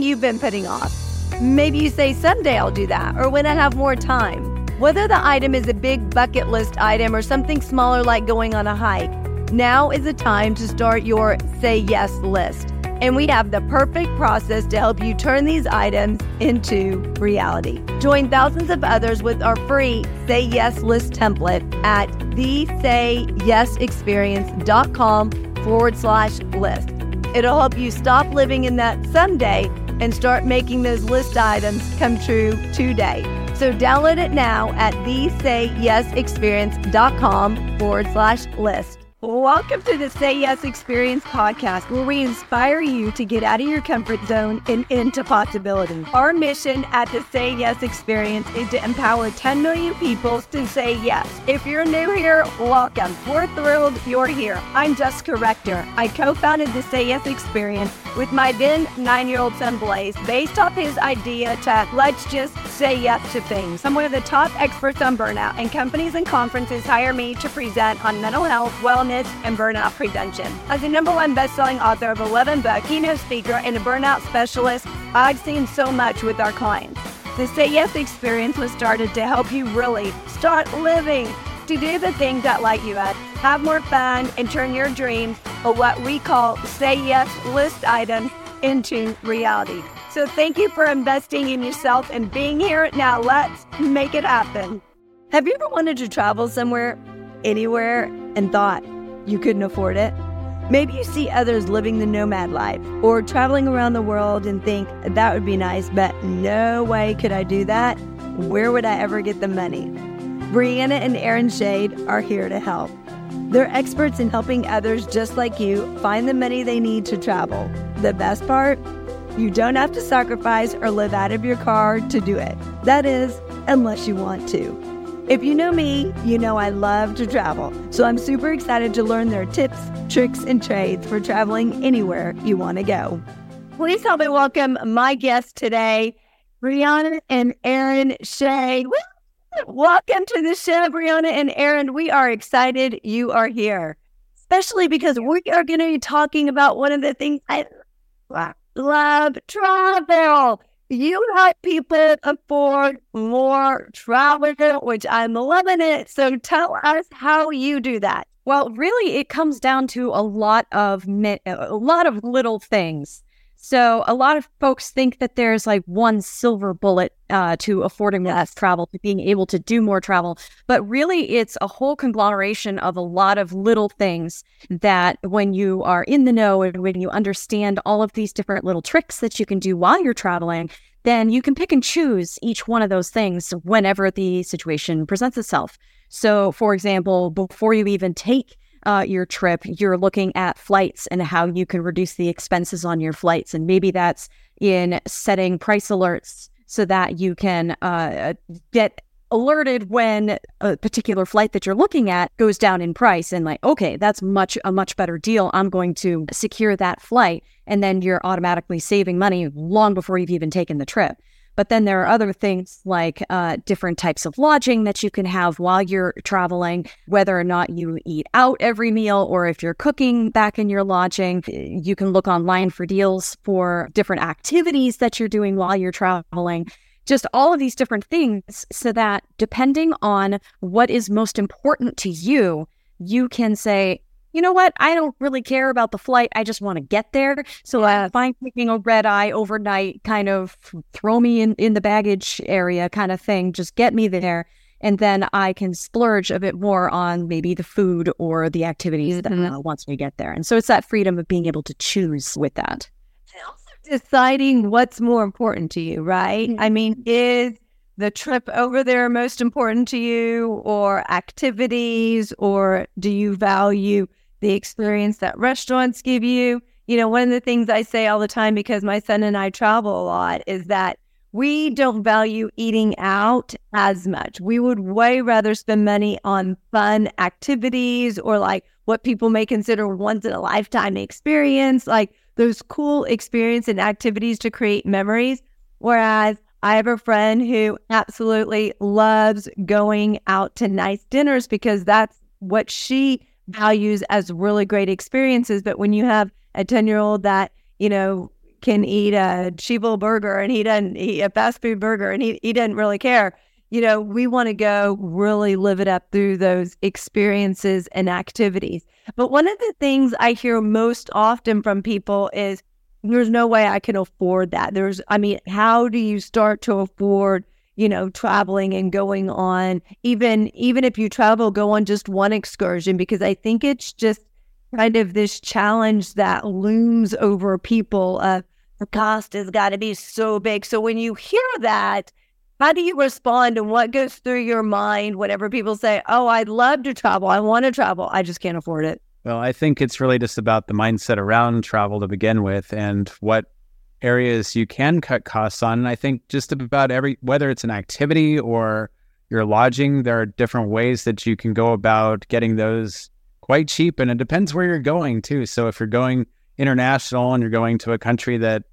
you've been putting off. Maybe you say, someday I'll do that, or when I have more time. Whether the item is a big bucket list item or something smaller like going on a hike, now is the time to start your say yes list. And we have the perfect process to help you turn these items into reality. Join thousands of others with our free Say Yes list template at thesayyesexperience.com forward slash list. It'll help you stop living in that someday and start making those list items come true today. So download it now at thesayyesexperience.com forward slash list. Welcome to the Say Yes Experience podcast, where we inspire you to get out of your comfort zone and into possibility. Our mission at the Say Yes Experience is to empower 10 million people to say yes. If you're new here, welcome. We're thrilled you're here. I'm Jessica Rector. I co founded the Say Yes Experience with my then nine year old son Blaze, based off his idea to let's just say yes to things. I'm one of the top experts on burnout, and companies and conferences hire me to present on mental health, wellness, and burnout prevention. As a number one best-selling author of 11 books, keynote speaker, and a burnout specialist, I've seen so much with our clients. The Say Yes experience was started to help you really start living, to do the things that light you up, have more fun, and turn your dreams, or what we call Say Yes list items, into reality. So thank you for investing in yourself and being here. Now let's make it happen. Have you ever wanted to travel somewhere, anywhere, and thought, you couldn't afford it. Maybe you see others living the nomad life or traveling around the world and think that would be nice, but no way could I do that. Where would I ever get the money? Brianna and Aaron Shade are here to help. They're experts in helping others just like you find the money they need to travel. The best part? You don't have to sacrifice or live out of your car to do it. That is, unless you want to. If you know me, you know I love to travel. So I'm super excited to learn their tips, tricks, and trades for traveling anywhere you want to go. Please help me welcome my guests today, Brianna and Aaron Shade. Welcome to the show, Brianna and Aaron. We are excited you are here, especially because we are going to be talking about one of the things I love travel you help people afford more travel, which I'm loving it. So tell us how you do that. Well, really, it comes down to a lot of a lot of little things. So a lot of folks think that there's like one silver bullet uh, to affording less travel, to being able to do more travel. But really, it's a whole conglomeration of a lot of little things that when you are in the know and when you understand all of these different little tricks that you can do while you're traveling, then you can pick and choose each one of those things whenever the situation presents itself. So, for example, before you even take uh, your trip, you're looking at flights and how you can reduce the expenses on your flights. And maybe that's in setting price alerts so that you can uh, get alerted when a particular flight that you're looking at goes down in price and like okay that's much a much better deal i'm going to secure that flight and then you're automatically saving money long before you've even taken the trip but then there are other things like uh, different types of lodging that you can have while you're traveling, whether or not you eat out every meal or if you're cooking back in your lodging. You can look online for deals for different activities that you're doing while you're traveling. Just all of these different things so that depending on what is most important to you, you can say, you know what? I don't really care about the flight. I just want to get there. So uh, fine taking a red eye overnight, kind of throw me in, in the baggage area kind of thing. Just get me there. And then I can splurge a bit more on maybe the food or the activities mm-hmm. that uh, once we get there. And so it's that freedom of being able to choose with that. Also Deciding what's more important to you, right? Mm-hmm. I mean, is the trip over there most important to you or activities or do you value the experience that restaurants give you. You know, one of the things I say all the time because my son and I travel a lot is that we don't value eating out as much. We would way rather spend money on fun activities or like what people may consider once in a lifetime experience, like those cool experience and activities to create memories. Whereas I have a friend who absolutely loves going out to nice dinners because that's what she values as really great experiences. But when you have a 10 year old that, you know, can eat a cheeseburger burger and he doesn't eat a fast food burger and he, he doesn't really care. You know, we want to go really live it up through those experiences and activities. But one of the things I hear most often from people is there's no way I can afford that. There's, I mean, how do you start to afford you know traveling and going on even even if you travel go on just one excursion because i think it's just kind of this challenge that looms over people uh, the cost has got to be so big. So when you hear that how do you respond and what goes through your mind whenever people say oh i'd love to travel. I want to travel. I just can't afford it. Well i think it's really just about the mindset around travel to begin with and what areas you can cut costs on. And I think just about every, whether it's an activity or your lodging, there are different ways that you can go about getting those quite cheap. And it depends where you're going too. So if you're going international and you're going to a country that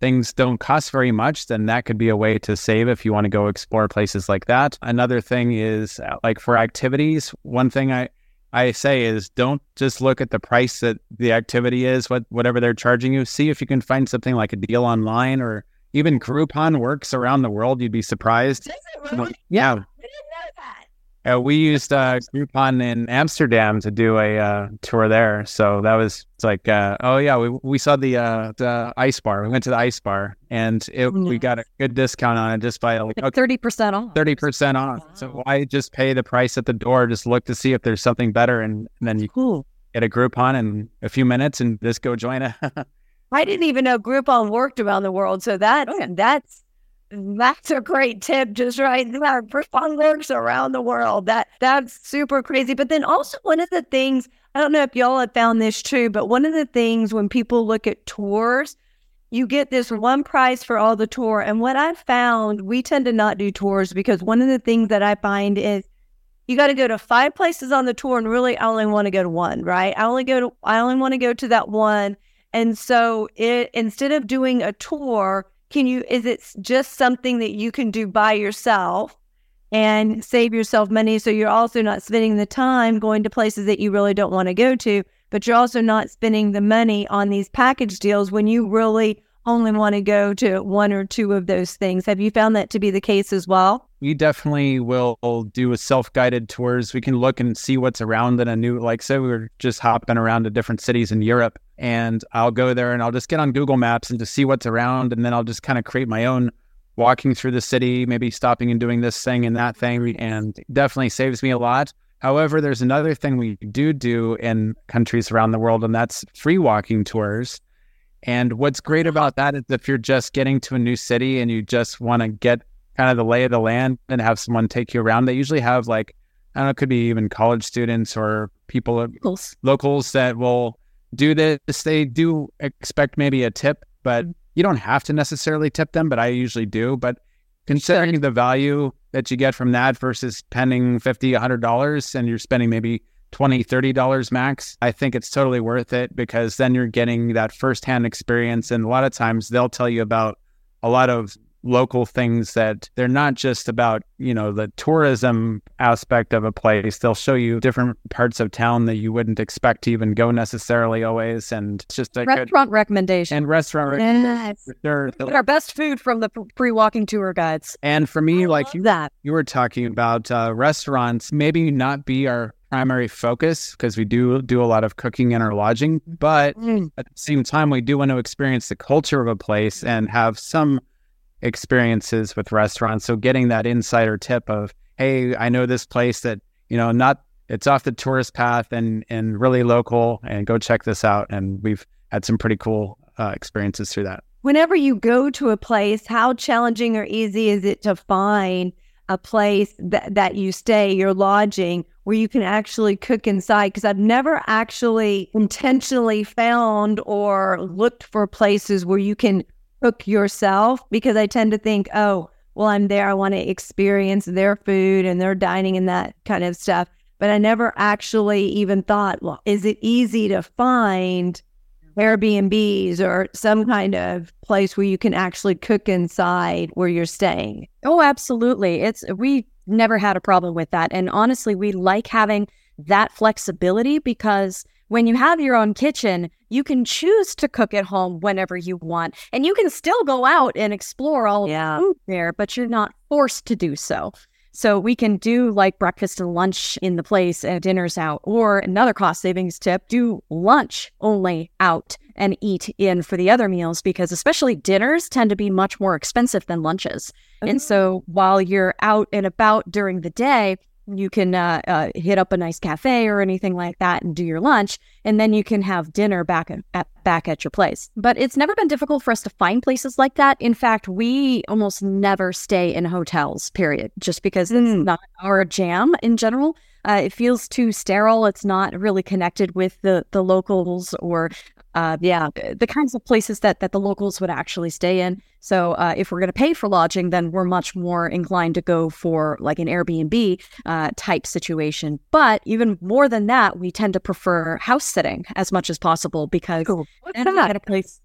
things don't cost very much, then that could be a way to save if you want to go explore places like that. Another thing is uh, like for activities, one thing I, I say is don't just look at the price that the activity is, what whatever they're charging you. See if you can find something like a deal online or even Groupon works around the world. You'd be surprised. Really? Yeah. Uh, we used uh, Groupon in Amsterdam to do a uh, tour there, so that was it's like, uh, oh yeah, we we saw the uh, the ice bar. We went to the ice bar, and it, nice. we got a good discount on it just by like thirty percent off. Thirty percent off. Wow. So why just pay the price at the door? Just look to see if there's something better, and, and then you cool. get a Groupon in a few minutes, and just go join it. I didn't even know Groupon worked around the world, so that oh, that's that's a great tip, just right there. Groupon works around the world. That that's super crazy. But then also one of the things I don't know if y'all have found this too, but one of the things when people look at tours, you get this one price for all the tour. And what I've found, we tend to not do tours because one of the things that I find is you got to go to five places on the tour, and really, I only want to go to one. Right? I only go to I only want to go to that one. And so it instead of doing a tour can you is it just something that you can do by yourself and save yourself money so you're also not spending the time going to places that you really don't want to go to but you're also not spending the money on these package deals when you really only want to go to one or two of those things. Have you found that to be the case as well? We definitely will do a self-guided tours. We can look and see what's around in a new like say we were just hopping around to different cities in Europe and I'll go there and I'll just get on Google Maps and just see what's around and then I'll just kind of create my own walking through the city, maybe stopping and doing this thing and that thing and definitely saves me a lot. However, there's another thing we do do in countries around the world and that's free walking tours. And what's great uh-huh. about that is if you're just getting to a new city and you just want to get kind of the lay of the land and have someone take you around, they usually have like, I don't know, it could be even college students or people, locals, locals that will do this. They do expect maybe a tip, but mm-hmm. you don't have to necessarily tip them, but I usually do. But considering the value that you get from that versus spending $50, $100 and you're spending maybe $20, $30 max i think it's totally worth it because then you're getting that firsthand experience and a lot of times they'll tell you about a lot of local things that they're not just about you know the tourism aspect of a place they'll show you different parts of town that you wouldn't expect to even go necessarily always and it's just a restaurant good, recommendation and restaurant yes. Our best food from the pre-walking tour guides and for me I like you that you were talking about uh, restaurants maybe not be our primary focus because we do do a lot of cooking in our lodging. But mm. at the same time, we do want to experience the culture of a place and have some experiences with restaurants. So getting that insider tip of, hey, I know this place that, you know, not it's off the tourist path and and really local and go check this out. And we've had some pretty cool uh, experiences through that. Whenever you go to a place, how challenging or easy is it to find a place that, that you stay, your lodging, where you can actually cook inside because I've never actually intentionally found or looked for places where you can cook yourself because I tend to think, oh, well, I'm there. I want to experience their food and their dining and that kind of stuff. But I never actually even thought, well, is it easy to find Airbnbs or some kind of place where you can actually cook inside where you're staying? Oh, absolutely. It's we never had a problem with that. And honestly, we like having that flexibility because when you have your own kitchen, you can choose to cook at home whenever you want, and you can still go out and explore all Yeah. the food there, but you're not forced to do so. So we can do like breakfast and lunch in the place and dinners out. Or another cost savings tip, do lunch only out and eat in for the other meals because especially dinners tend to be much more expensive than lunches. And oh. so while you're out and about during the day, you can uh, uh, hit up a nice cafe or anything like that and do your lunch, and then you can have dinner back at, at back at your place. But it's never been difficult for us to find places like that. In fact, we almost never stay in hotels. Period, just because it's Mm. not our jam in general. Uh, it feels too sterile. It's not really connected with the the locals or uh, Yeah. the kinds of places that that the locals would actually stay in. So uh, if we're going to pay for lodging, then we're much more inclined to go for like an Airbnb uh, type situation. But even more than that, we tend to prefer house sitting as much as possible because Cool. What's then we get a place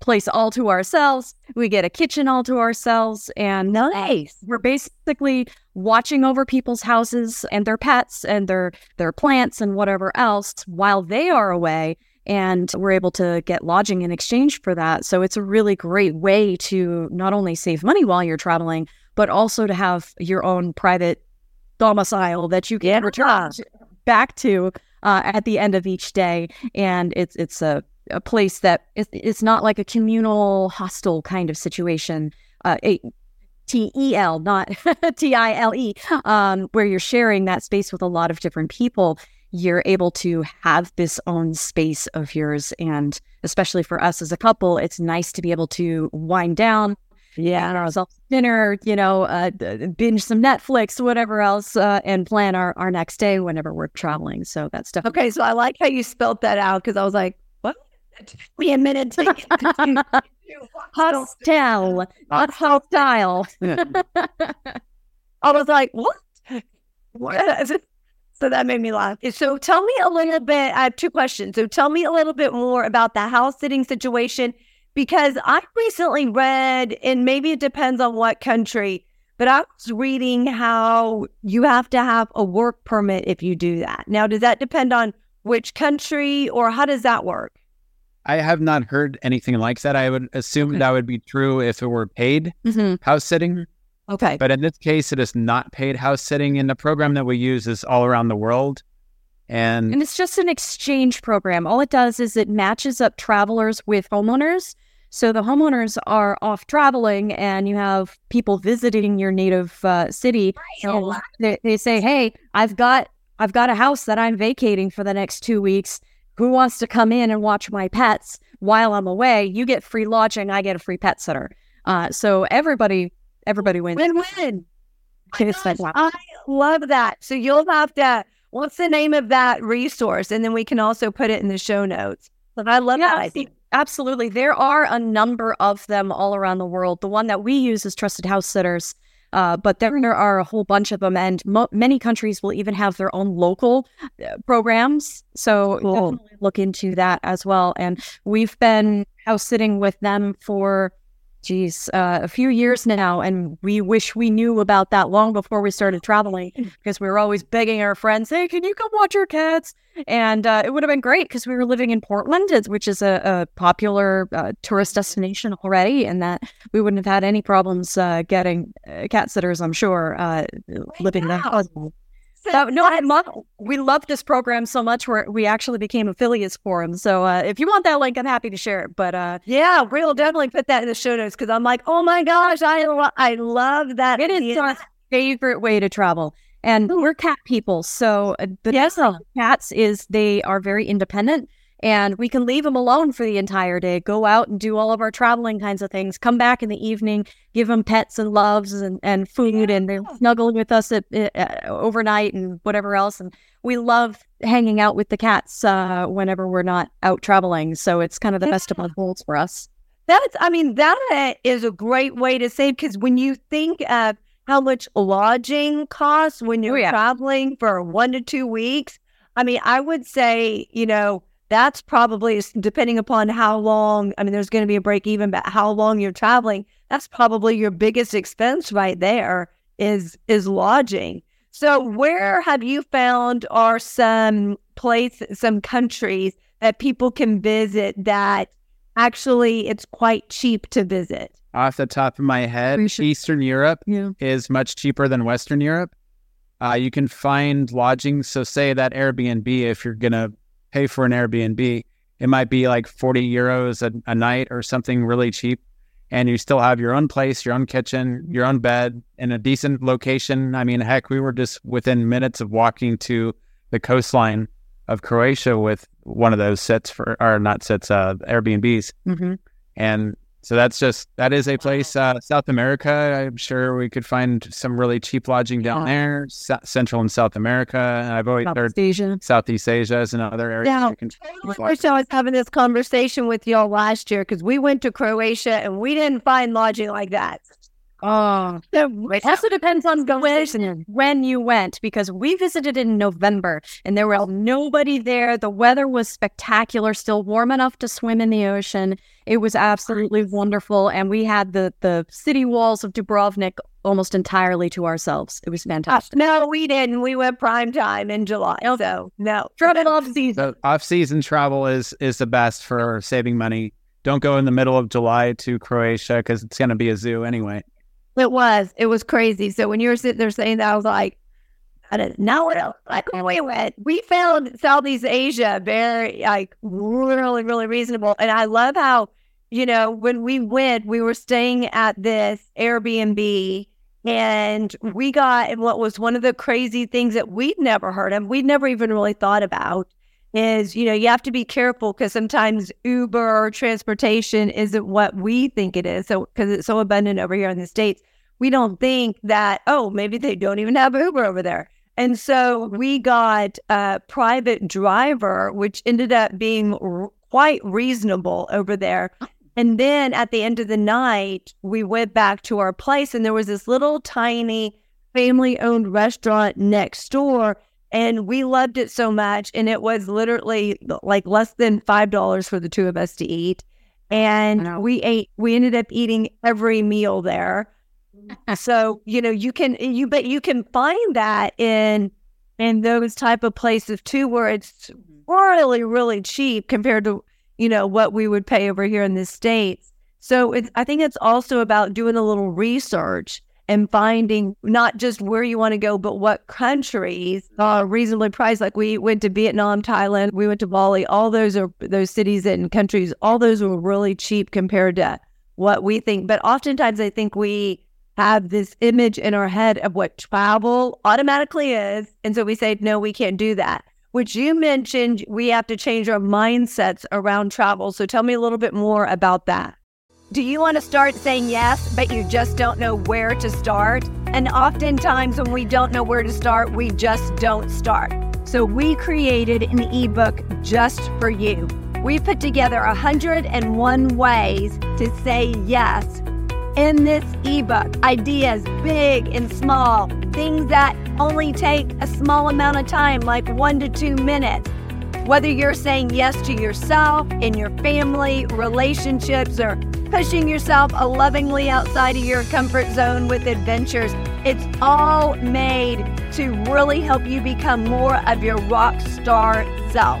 place all to ourselves. We get a kitchen all to ourselves, and Nice. we're basically watching over people's houses and their pets and their their plants and whatever else while they are away and we're able to get lodging in exchange for that so it's a really great way to not only save money while you're traveling but also to have your own private domicile that you can Yeah. return back to uh, at the end of each day and it's it's a a place that it's, it's not like a communal hostel kind of situation uh, a, T E L, not T I L E, um, where you're sharing that space with a lot of different people. You're able to have this own space of yours. And especially for us as a couple, it's nice to be able to wind down, Yeah. ourselves dinner, you know, uh, binge some Netflix, whatever else, uh, and plan our, our next day whenever we're traveling. So that's definitely. Okay, so I like how you spelled that out because I was like? It took me a minute to get to Hostel, not hostile. I was like, what? What is it? So that made me laugh. So tell me a little bit. I have two questions. So tell me a little bit more about the house sitting situation because I recently read, and maybe it depends on what country, but I was reading how you have to have a work permit if you do that. Now, does that depend on which country or how does that work? I have not heard anything like that. I would assume Okay. that would be true if it were paid Mhm. house sitting. Okay. But in this case, it is not paid house sitting. And the program that we use is all around the world. And And it's just an exchange program. All it does is it matches up travelers with homeowners. So the homeowners are off traveling, and you have people visiting your native uh, city. And they, they say, "Hey, I've got I've got a house that I'm vacating for the next two weeks. Who wants to come in and watch my pets while I'm away? You get free lodging. I get a free pet sitter. Uh, so everybody everybody wins. Win win. I love that. So you'll have to. What's the name of that resource? And then we can also put it in the show notes. But I love that Yeah, idea. Absolutely. There are a number of them all around the world. The one that we use is Trusted House Sitters, uh, but there are a whole bunch of them, and mo- many countries will even have their own local uh, programs. So Cool. definitely look into that as well. And we've been house sitting with them for, geez, uh, a few years now, and we wish we knew about that long before we started traveling because we were always begging our friends, "Hey, can you come watch our cats?" And uh, it would have been great because we were living in Portland, which is a, a popular uh, tourist destination already, and that we wouldn't have had any problems uh, getting uh, cat sitters, I'm sure, uh, living there. So, no, I love, we love this program so much where we actually became affiliates for them. So uh, if you want that link, I'm happy to share it. But uh, Yeah, we'll definitely put that in the show notes because I'm like, oh my gosh, I lo- I love that. it is our favorite way to travel. And we're cat people. So uh, the with cats is they are very independent and we can leave them alone for the entire day, go out and do all of our traveling kinds of things, come back in the evening, give them pets and loves and, and food, and they're snuggling with us at, uh, overnight and whatever else. And we love hanging out with the cats uh, whenever we're not out traveling. So it's kind of the best of both worlds for us. That's, I mean, that is a great way to save because when you think of how much lodging costs when you're Oh, yeah. traveling for one to two weeks, I mean, I would say, you know, that's probably depending upon how long, I mean, there's going to be a break even, but how long you're traveling, that's probably your biggest expense right there is, is lodging. So where have you found are some place, some countries that people can visit that actually it's quite cheap to visit? Off the top of my head, Croatia. Eastern Europe Yeah. is much cheaper than Western Europe. Uh, you can find lodging. So, say that Airbnb, if you're going to pay for an Airbnb, it might be like 40 euros a, a night or something really cheap. And you still have your own place, your own kitchen, your own bed in a decent location. I mean, heck, we were just within minutes of walking to the coastline of Croatia with one of those sets for, or not sets, uh, Airbnbs. Mm-hmm. And so that's just that is a place. Uh, South America. I'm sure we could find some really cheap lodging down Yeah. there. S- Central and South America. And I've always heard Southeast Asia. Southeast Asia is another area. Yeah. you can I wish I was having this conversation with y'all last year because we went to Croatia and we didn't find lodging like that. Oh, it also depends on when, when you went because we visited in November and there was nobody there. The weather was spectacular, still warm enough to swim in the ocean. It was absolutely wonderful, and we had the the city walls of Dubrovnik almost entirely to ourselves. It was uh, fantastic. No, we didn't. We went prime time in July. Oh, so no. Travel off season. So off-season travel is is the best for saving money. Don't go in the middle of July to Croatia because it's going to be a zoo anyway. It was. It was crazy. So when you were sitting there saying that, I was like, I didn't know what else. Like when we went, we found Southeast Asia very like really, really reasonable. And I love how, you know, when we went, we were staying at this Airbnb and we got what was one of the crazy things that we'd never heard of, we'd never even really thought about is, you know, you have to be careful because sometimes Uber transportation isn't what we think it is. So, because it's so abundant over here in the States, we don't think that, oh, maybe they don't even have Uber over there. And so we got a private driver, which ended up being r- quite reasonable over there. And then at the end of the night, we went back to our place, and there was this little tiny family owned restaurant next door. And we loved it so much. And it was literally like less than $5 for the two of us to eat. And we ate, we ended up eating every meal there. so, you know, you can, you, but you can find that in, in those type of places too, where it's mm-hmm. really, really cheap compared to, you know, what we would pay over here in the States. So it's, I think it's also about doing a little research and finding not just where you want to go, but what countries are reasonably priced. Like we went to Vietnam, Thailand, we went to Bali. All those are those cities and countries. All those were really cheap compared to what we think. But oftentimes, I think we have this image in our head of what travel automatically is, and so we say, no, we can't do that. Which you mentioned, we have to change our mindsets around travel. So tell me a little bit more about that. Do you want to start saying yes, but you just don't know where to start? And oftentimes, when we don't know where to start, we just don't start. So, we created an ebook just for you. We put together 101 ways to say yes in this ebook. Ideas big and small, things that only take a small amount of time, like one to two minutes. Whether you're saying yes to yourself, in your family, relationships, or pushing yourself lovingly outside of your comfort zone with adventures, it's all made to really help you become more of your rock star self.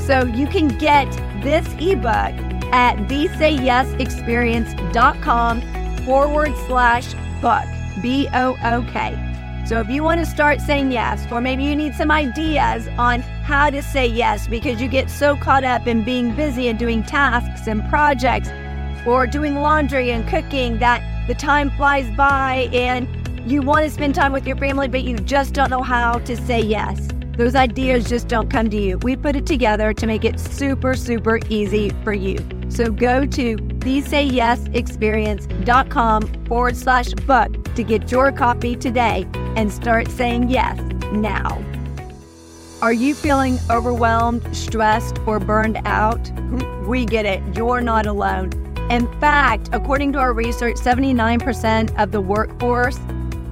So you can get this ebook at thesayyesexperience.com forward slash book, B O O K. So if you want to start saying yes, or maybe you need some ideas on how to say yes because you get so caught up in being busy and doing tasks and projects or doing laundry and cooking that the time flies by and you want to spend time with your family, but you just don't know how to say yes. Those ideas just don't come to you. We put it together to make it super, super easy for you. So go to thesayyesexperience.com forward slash book to get your copy today and start saying yes now. Are you feeling overwhelmed, stressed, or burned out? We get it. You're not alone. In fact, according to our research, 79% of the workforce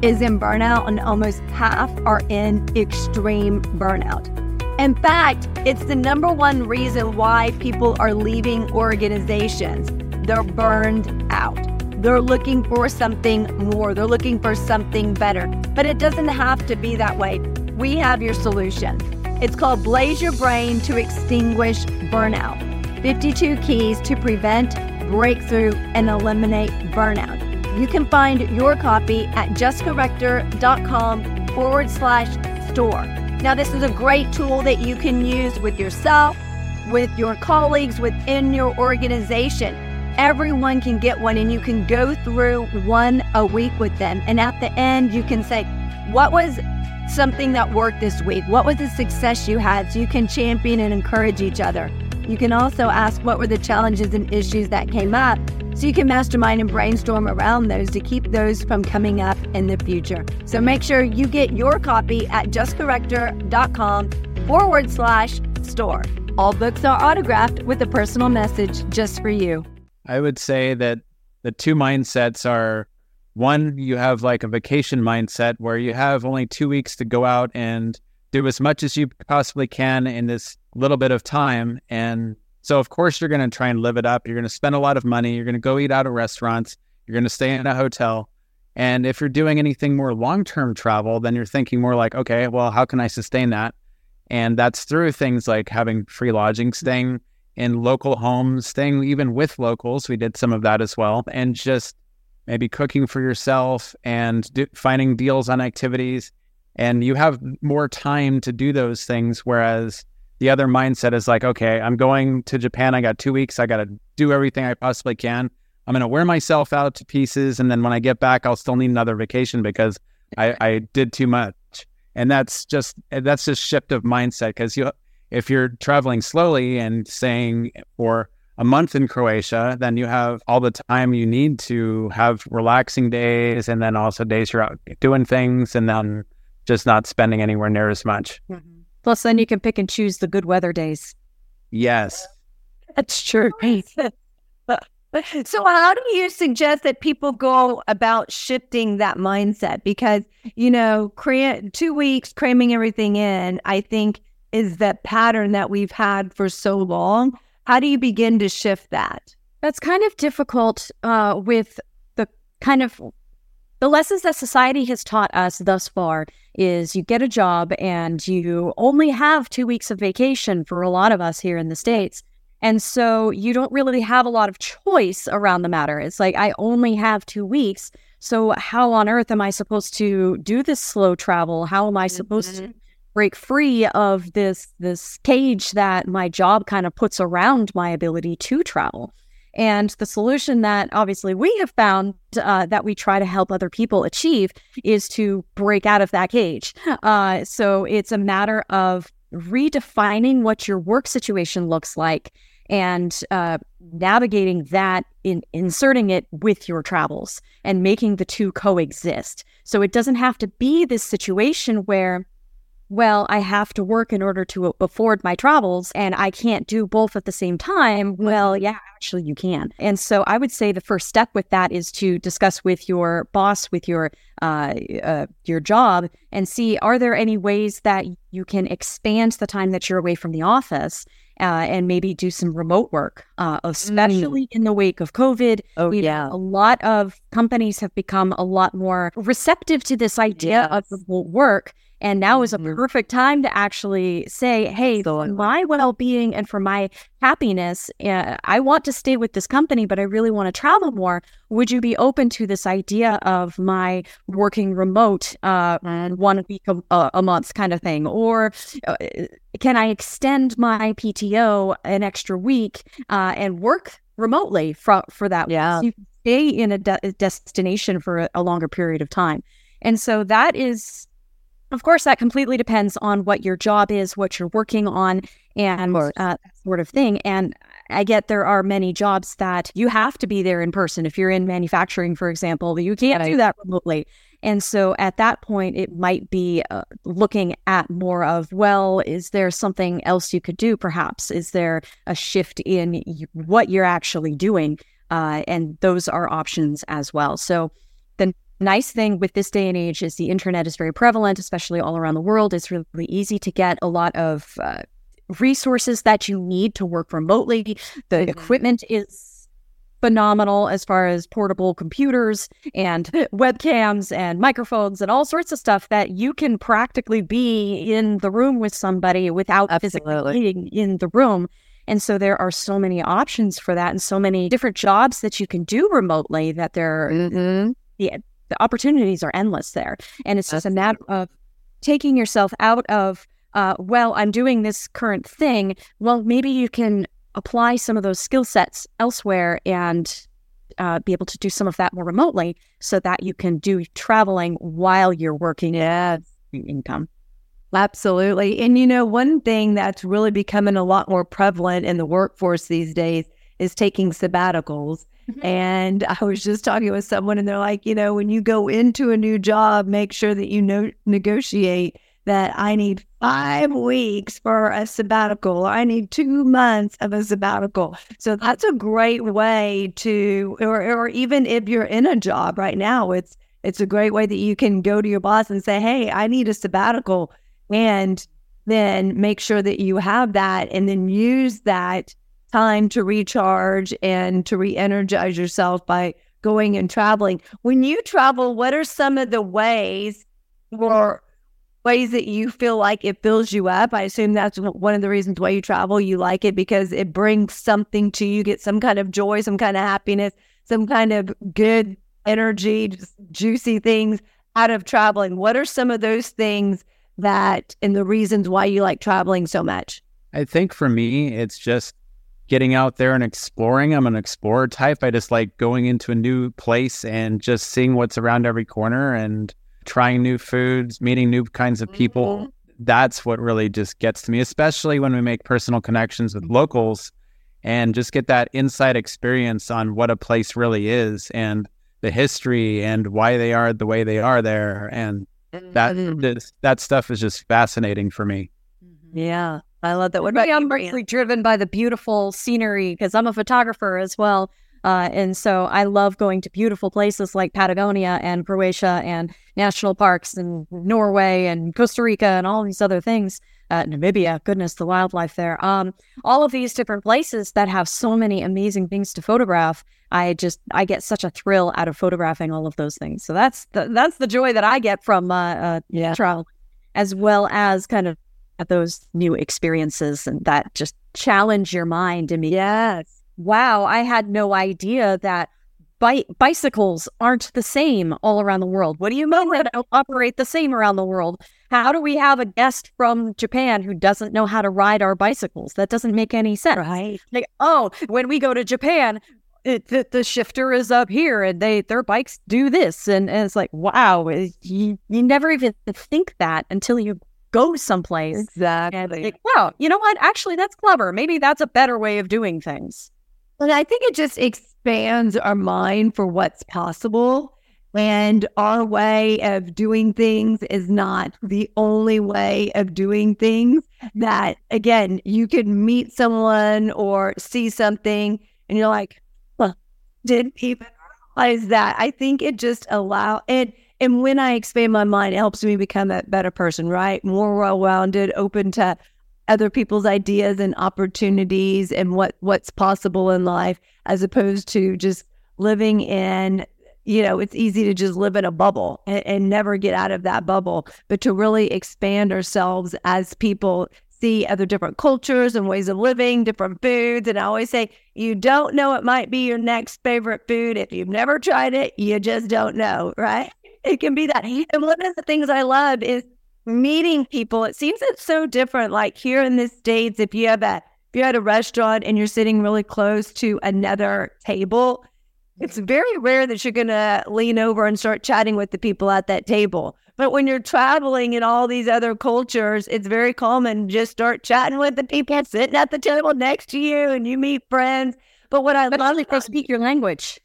is in burnout, and almost half are in extreme burnout. In fact, it's the number one reason why people are leaving organizations. They're burned out. They're looking for something more, they're looking for something better. But it doesn't have to be that way. We have your solution. It's called Blaze Your Brain to Extinguish burnout. 52 keys to prevent, breakthrough, and eliminate burnout. You can find your copy at jessicarector.com forward slash store. Now, this is a great tool that you can use with yourself, with your colleagues, within your organization. Everyone can get one, and you can go through one a week with them. And at the end, you can say, What was something that worked this week? What was the success you had? So you can champion and encourage each other. You can also ask what were the challenges and issues that came up so you can mastermind and brainstorm around those to keep those from coming up in the future. So make sure you get your copy at jessicarector.com forward slash store. All books are autographed with a personal message just for you. I would say that the two mindsets are one, you have like a vacation mindset where you have only two weeks to go out and do as much as you possibly can in this little bit of time. And so, of course, you're going to try and live it up. You're going to spend a lot of money. You're going to go eat out at restaurants. You're going to stay in a hotel. And if you're doing anything more long term travel, then you're thinking more like, okay, well, how can I sustain that? And that's through things like having free lodging, staying in local homes, staying even with locals. We did some of that as well. And just maybe cooking for yourself and do, finding deals on activities. And you have more time to do those things. Whereas the other mindset is like, okay, I'm going to Japan. I got two weeks. I got to do everything I possibly can. I'm going to wear myself out to pieces. And then when I get back, I'll still need another vacation because I, I did too much. And that's just, that's just shift of mindset. Because you, if you're traveling slowly and saying for a month in Croatia, then you have all the time you need to have relaxing days and then also days you're out doing things and then just not spending anywhere near as much. Mm-hmm. Plus, then you can pick and choose the good weather days. Yes. That's true. so, how do you suggest that people go about shifting that mindset? Because, you know, cram- two weeks cramming everything in, I think, is that pattern that we've had for so long. How do you begin to shift that? That's kind of difficult uh, with the kind of the lessons that society has taught us thus far is you get a job and you only have two weeks of vacation for a lot of us here in the States. And so you don't really have a lot of choice around the matter. It's like, I only have two weeks. So, how on earth am I supposed to do this slow travel? How am I supposed mm-hmm. to break free of this this cage that my job kind of puts around my ability to travel? And the solution that obviously we have found uh, that we try to help other people achieve is to break out of that cage. Uh, so it's a matter of redefining what your work situation looks like and uh, navigating that in inserting it with your travels and making the two coexist. So it doesn't have to be this situation where well, I have to work in order to afford my travels and I can't do both at the same time. Well, yeah, actually you can. And so I would say the first step with that is to discuss with your boss, with your uh, uh, your job, and see are there any ways that you can expand the time that you're away from the office uh, and maybe do some remote work, uh, especially mm. in the wake of COVID. Oh, yeah. A lot of companies have become a lot more receptive to this idea yes. of remote work and now is a mm-hmm. perfect time to actually say, hey, for my well being and for my happiness, uh, I want to stay with this company, but I really want to travel more. Would you be open to this idea of my working remote uh, one week a, a, month kind of thing? Or uh, can I extend my PTO an extra week uh, and work remotely for, for that? Yeah. So you stay in a, de- destination for a, a longer period of time. And so that is of course, that completely depends on what your job is, what you're working on, and uh, that sort of thing. And I get there are many jobs that you have to be there in person. If you're in manufacturing, for example, you can't do that remotely. And so at that point, it might be uh, looking at more of, well, is there something else you could do perhaps? Is there a shift in what you're actually doing? Uh, and those are options as well. So nice thing with this day and age is the internet is very prevalent, especially all around the world. It's really easy to get a lot of uh, resources that you need to work remotely. The mm-hmm. equipment is phenomenal as far as portable computers and webcams and microphones and all sorts of stuff that you can practically be in the room with somebody without Absolutely. physically being in the room. And so there are so many options for that and so many different jobs that you can do remotely that there Mm-hmm. the, the opportunities are endless there. And it's just a matter of taking yourself out of, uh, well, I'm doing this current thing. Well, maybe you can apply some of those skill sets elsewhere and uh, be able to do some of that more remotely so that you can do traveling while you're working Yeah, income. absolutely. And you know, one thing that's really becoming a lot more prevalent in the workforce these days is taking sabbaticals. Mhm. And I was just talking with someone, and they're like, you know, when you go into a new job, make sure that you know, negotiate that I need five weeks for a sabbatical. Or I need two months of a sabbatical. So that's a great way to, or, or even if you're in a job right now, it's it's a great way that you can go to your boss and say, "Hey, I need a sabbatical," and then make sure that you have that, and then use that time to recharge and to re-energize yourself by going and traveling. When you travel, what are some of the ways or ways that you feel like it fills you up? I assume that's one of the reasons why you travel. You like it because it brings something to you, get some kind of joy, some kind of happiness, some kind of good energy, juicy things out of traveling. What are some of those things that and the reasons why you like traveling so much? I think for me, it's just getting out there and exploring. I'm an explorer type. I just like going into a new place and just seeing what's around every corner and trying new foods, meeting new kinds of people. Mm-hmm. That's what really just gets to me, especially when we make personal connections with locals and just get that inside experience on what a place really is and the history and why they are the way they are there. And that mm-hmm. this- that stuff is just fascinating for me. Mm-hmm. Yeah, I love that. What about I'm mostly driven by the beautiful scenery because I'm a photographer as well. Uh, and so I love going to beautiful places like Patagonia and Croatia and national parks and Norway and Costa Rica and all these other things. Uh, Namibia, goodness, the wildlife there. Um, all of these different places that have so many amazing things to photograph. I just I get such a thrill out of photographing all of those things. So that's the, that's the joy that I get from uh, uh, Yeah, travel, as well as kind of those new experiences and that just challenge your mind and yes, wow, I had no idea that bi- bicycles aren't the same all around the world. What do you mean they don't operate the same around the world? How do we have a guest from Japan who doesn't know how to ride our bicycles? That doesn't make any sense. right. Like, oh, when we go to Japan, it, the, the shifter is up here and they their bikes do this. And, and it's like, wow, you, you never even think that until you go someplace. Exactly. like, wow, you know what? Actually, that's clever. Maybe that's a better way of doing things. And I think it just expands our mind for what's possible. And our way of doing things is not the only way of doing things. That, again, you could meet someone or see something and you're like, huh, didn't even realize that. I think it just allow it. And when I expand my mind, it helps me become a better person, right? More well rounded, open to other people's ideas and opportunities and what what's possible in life as opposed to just living in you know it's easy to just live in a bubble and, and never get out of that bubble. But to really expand ourselves as people see other different cultures and ways of living different foods. And i always say you don't know it might be your next favorite food. If you've never tried it you just don't know right it can be that and one of the things i love is meeting people. It seems it's so different. Like here in the States, if you have a if you're at a restaurant and you're sitting really close to another table, it's mm-hmm. very rare that you're gonna lean over and start chatting with the people at that table. But when you're traveling in all these other cultures, it's very common just start chatting with the people sitting at the table next to you and you meet friends. But what I But love is they speak your language.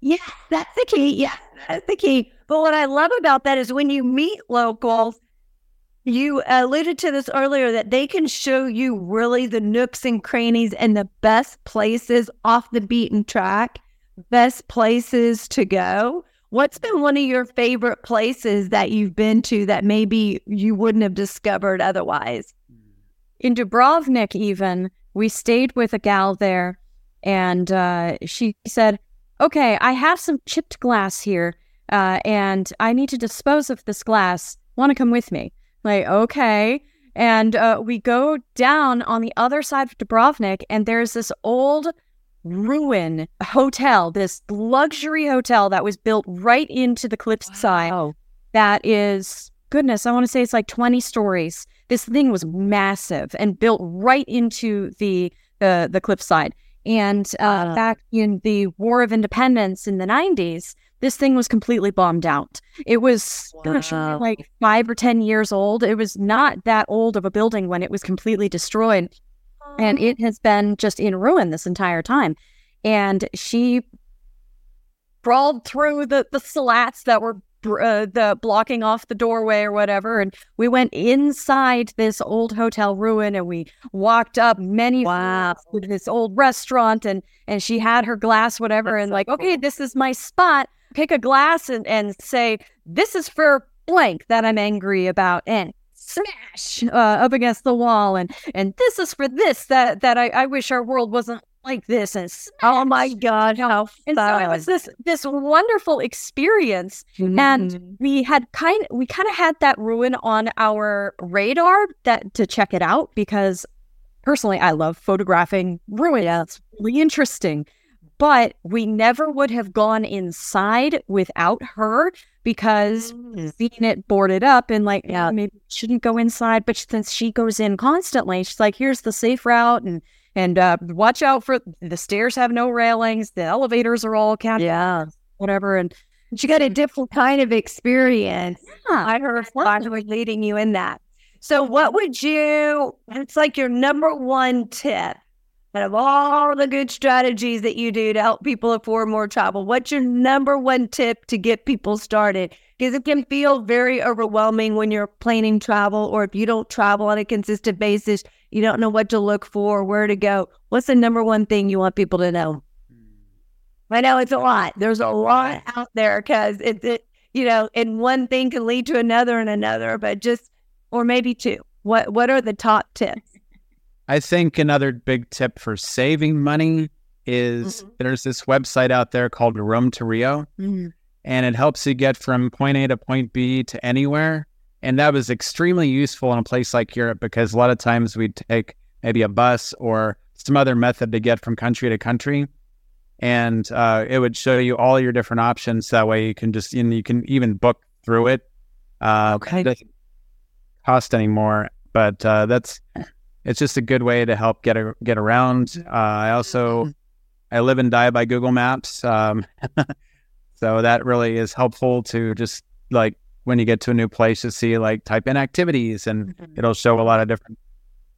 yeah, that's the key. Yeah, that's the key. But what I love about that is when you meet locals, you alluded to this earlier that they can show you really the nooks and crannies and the best places off the beaten track, best places to go. What's been one of your favorite places that you've been to that maybe you wouldn't have discovered otherwise? In Dubrovnik, even, we stayed with a gal there, and uh, she said, Okay, I have some chipped glass here, uh, and I need to dispose of this glass. Want to come with me? Like, okay. And uh, we go down on the other side of Dubrovnik, and there's this old ruin hotel, this luxury hotel that was built right into the cliffside. Wow. That is, goodness, I want to say it's like 20 stories. This thing was massive and built right into the the, the cliffside. And uh, Wow. back in the War of Independence in the 90s, this thing was completely bombed out. It was Wow. like five or 10 years old. It was not that old of a building when it was completely destroyed. And it has been just in ruin this entire time. And she crawled through the, the slats that were uh, the blocking off the doorway or whatever. And we went inside this old hotel ruin and we walked up many Wow. floors to this old restaurant and and she had her glass whatever That's and so like okay this is my spot pick a glass and and say this is for blank that i'm angry about and smash uh, up against the wall and and this is for this that that i, I wish our world wasn't like this and smash. Oh my God, how and so it was this this wonderful experience and Mhm. we had kind we kind of had that ruin on our radar that to check it out because personally I love photographing ruins. It's really interesting. But we never would have gone inside without her because Mm. seeing it boarded up and like, Yeah. yeah, maybe shouldn't go inside. But since she goes in constantly, she's like, here's the safe route and and uh, watch out for the stairs have no railings, the elevators are all capped, yeah. whatever. And she got a different kind of experience. yeah, I heard was leading you in that. So, what would you? It's like your number one tip out of all the good strategies that you do to help people afford more travel. What's your number one tip to get people started? Because it can feel very overwhelming when you're planning travel, or if you don't travel on a consistent basis, you don't know what to look for, where to go. What's the number one thing you want people to know? Hmm. I know it's a lot. There's a lot out there because it's it, you know, and one thing can lead to another and another, but just or maybe two. What what are the top tips? I think another big tip for saving money is Mhm. there's this website out there called Rome to Rio, and it helps you get from point A to point B to anywhere. And that was extremely useful in a place like Europe because a lot of times we'd take maybe a bus or some other method to get from country to country. And uh, it would show you all your different options. That way you can just, and you can even book through it. Uh, Okay. It doesn't cost anymore, but uh, that's, it's just a good way to help get a, get around. Uh, I also, I live and die by Google Maps. Um, so that really is helpful to just like when you get to a new place to see like type in activities and it'll show a lot of different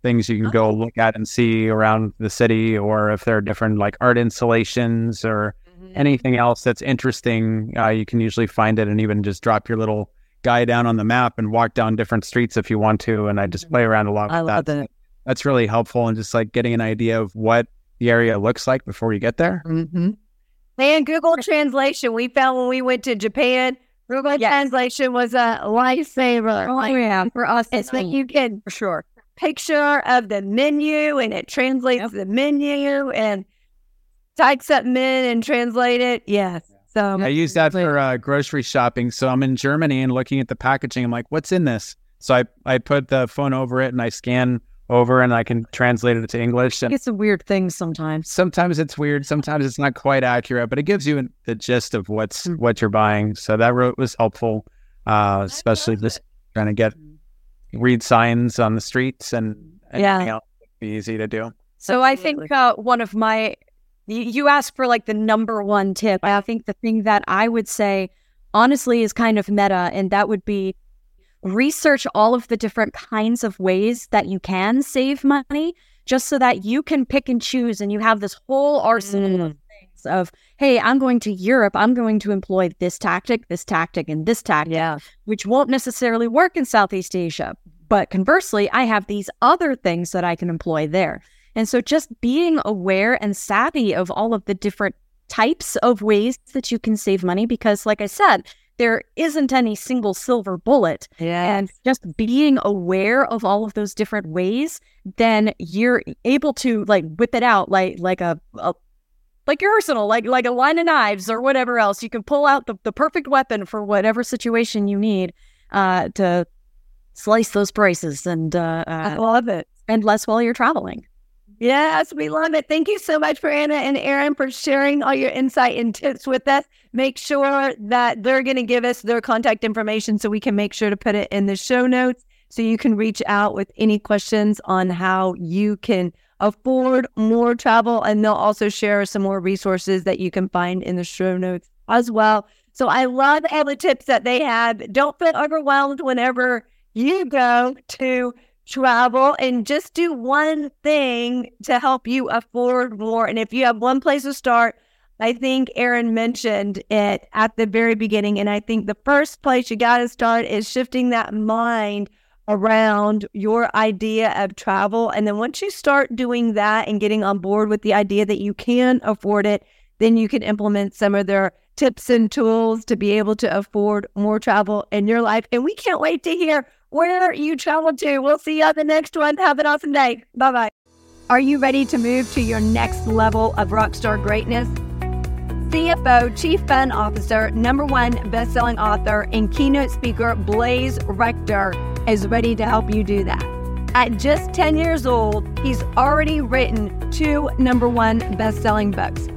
things you can go look at and see around the city or if there are different like art installations or anything else that's interesting uh, you can usually find it and even just drop your little guy down on the map and walk down different streets if you want to and i just play around a lot with I love that that. That's really helpful and just like getting an idea of what the area looks like before you get there Mm-hmm. And Google Translation, we found when we went to Japan, Google Yes. Translation was a lifesaver. oh Like, yeah, for us, it's like you can for sure. picture of the menu and it translates the menu and type something in and translate it. Yes. So I use that for uh, grocery shopping. So I'm in Germany and looking at the packaging. I'm like, what's in this? So I, I put the phone over it and I scan over and I can translate it to English. And It's a weird thing sometimes. sometimes it's weird. Sometimes it's not quite accurate, but it gives you the gist of what's what you're buying. So that wrote was helpful, uh, especially just trying to get read signs on the streets and Yeah. anything else would be easy to do. So I think uh, one of my, you, you asked for like the number one tip. I think the thing that I would say, honestly, is kind of meta, and that would be research all of the different kinds of ways that you can save money, just so that you can pick and choose, and you have this whole arsenal of mm. things of, hey, I'm going to Europe, I'm going to employ this tactic, this tactic, and this tactic yeah. which won't necessarily work in Southeast Asia. But conversely, I have these other things that I can employ there. And so just being aware and savvy of all of the different types of ways that you can save money, because like I said, there isn't any single silver bullet. Yeah. And just being aware of all of those different ways, then you're able to like whip it out like like a, a like your arsenal, like like a line of knives or whatever else. You can pull out the, the perfect weapon for whatever situation you need uh, to slice those prices and uh, I love it. And less while you're traveling. Yes, we love it. Thank you so much for Anna and Aaron for sharing all your insight and tips with us. Make sure that they're going to give us their contact information so we can make sure to put it in the show notes so you can reach out with any questions on how you can afford more travel. And they'll also share some more resources that you can find in the show notes as well. So I love all the tips that they have. Don't feel overwhelmed whenever you go to travel and just do one thing to help you afford more. And if you have one place to start, I think Aaron mentioned it at the very beginning. And I think the first place you got to start is shifting that mind around your idea of travel. And then once you start doing that and getting on board with the idea that you can afford it, then you can implement some of their tips and tools to be able to afford more travel in your life. And we can't wait to hear where you travel to. We'll see you on the next one. Have an awesome day. Bye bye. Are you ready to move to your next level of rockstar greatness? CFO, Chief Fun Officer, number one best-selling author, and keynote speaker Blaise Rector is ready to help you do that. At just 10 years old, he's already written two number one best-selling books.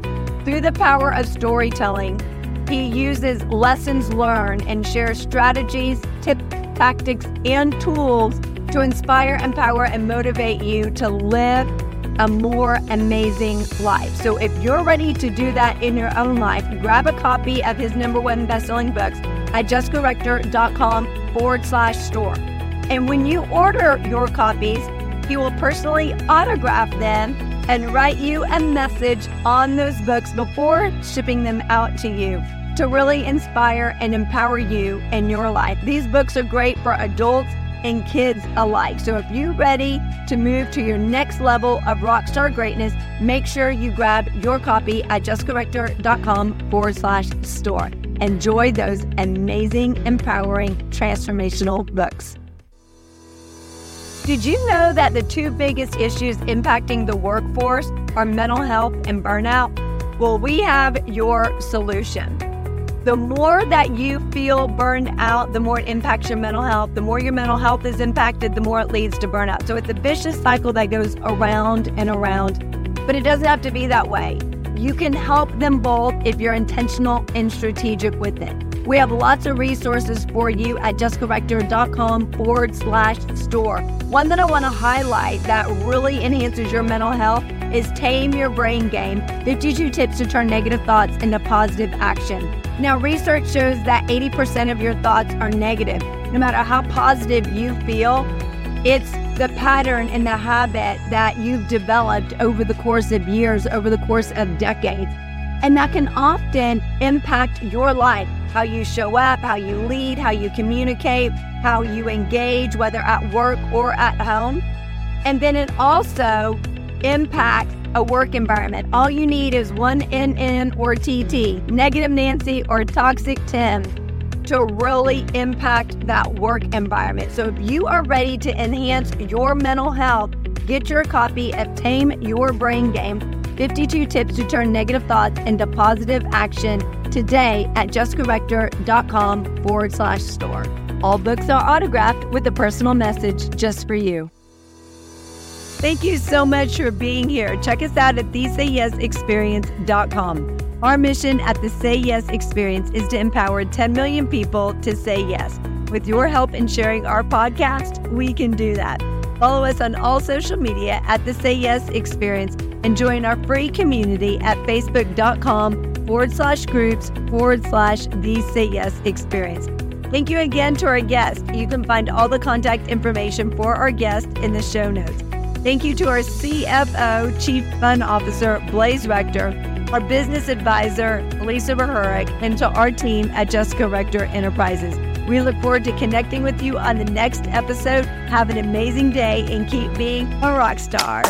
Through the power of storytelling, he uses lessons learned and shares strategies, tips, tactics, and tools to inspire, empower, and motivate you to live a more amazing life. So if you're ready to do that in your own life, grab a copy of his number one best-selling books at jessicarector.com forward slash store. And when you order your copies, he will personally autograph them and write you a message on those books before shipping them out to you to really inspire and empower you in your life. These books are great for adults and kids alike. So if you're ready to move to your next level of rockstar greatness, make sure you grab your copy at jessicarector.com forward slash store. Enjoy those amazing, empowering, transformational books. Did you know that the two biggest issues impacting the workforce are mental health and burnout? Well, we have your solution. The more that you feel burned out, the more it impacts your mental health. The more your mental health is impacted, the more it leads to burnout. So it's a vicious cycle that goes around and around, but it doesn't have to be that way. You can help them both if you're intentional and strategic with it. We have lots of resources for you at jessicarector.com forward slash store. One that I want to highlight that really enhances your mental health is Tame Your Brain Game 52 Tips to Turn Negative Thoughts into Positive Action. Now, research shows that 80% of your thoughts are negative. No matter how positive you feel, it's the pattern and the habit that you've developed over the course of years, over the course of decades. And that can often impact your life how you show up, how you lead, how you communicate, how you engage, whether at work or at home. And then it also impacts a work environment. All you need is one NN or TT, negative Nancy or toxic Tim, to really impact that work environment. So if you are ready to enhance your mental health, get your copy of Tame Your Brain Game 52 Tips to Turn Negative Thoughts into Positive Action today at jessicarector.com forward slash store. All books are autographed with a personal message just for you. Thank you so much for being here. Check us out at thesayyesexperience.com. Our mission at the Say Yes Experience is to empower 10 million people to say yes. With your help in sharing our podcast, we can do that. Follow us on all social media at the Say Yes Experience and join our free community at facebook.com forward slash groups forward slash the Say Yes Experience. Thank you again to our guest. You can find all the contact information for our guest in the show notes. Thank you to our CFO, Chief Fun Officer, Blaise Rector, our business advisor, Lisa Verhurick, and to our team at Jessica Rector Enterprises. We look forward to connecting with you on the next episode. Have an amazing day and keep being a rock star.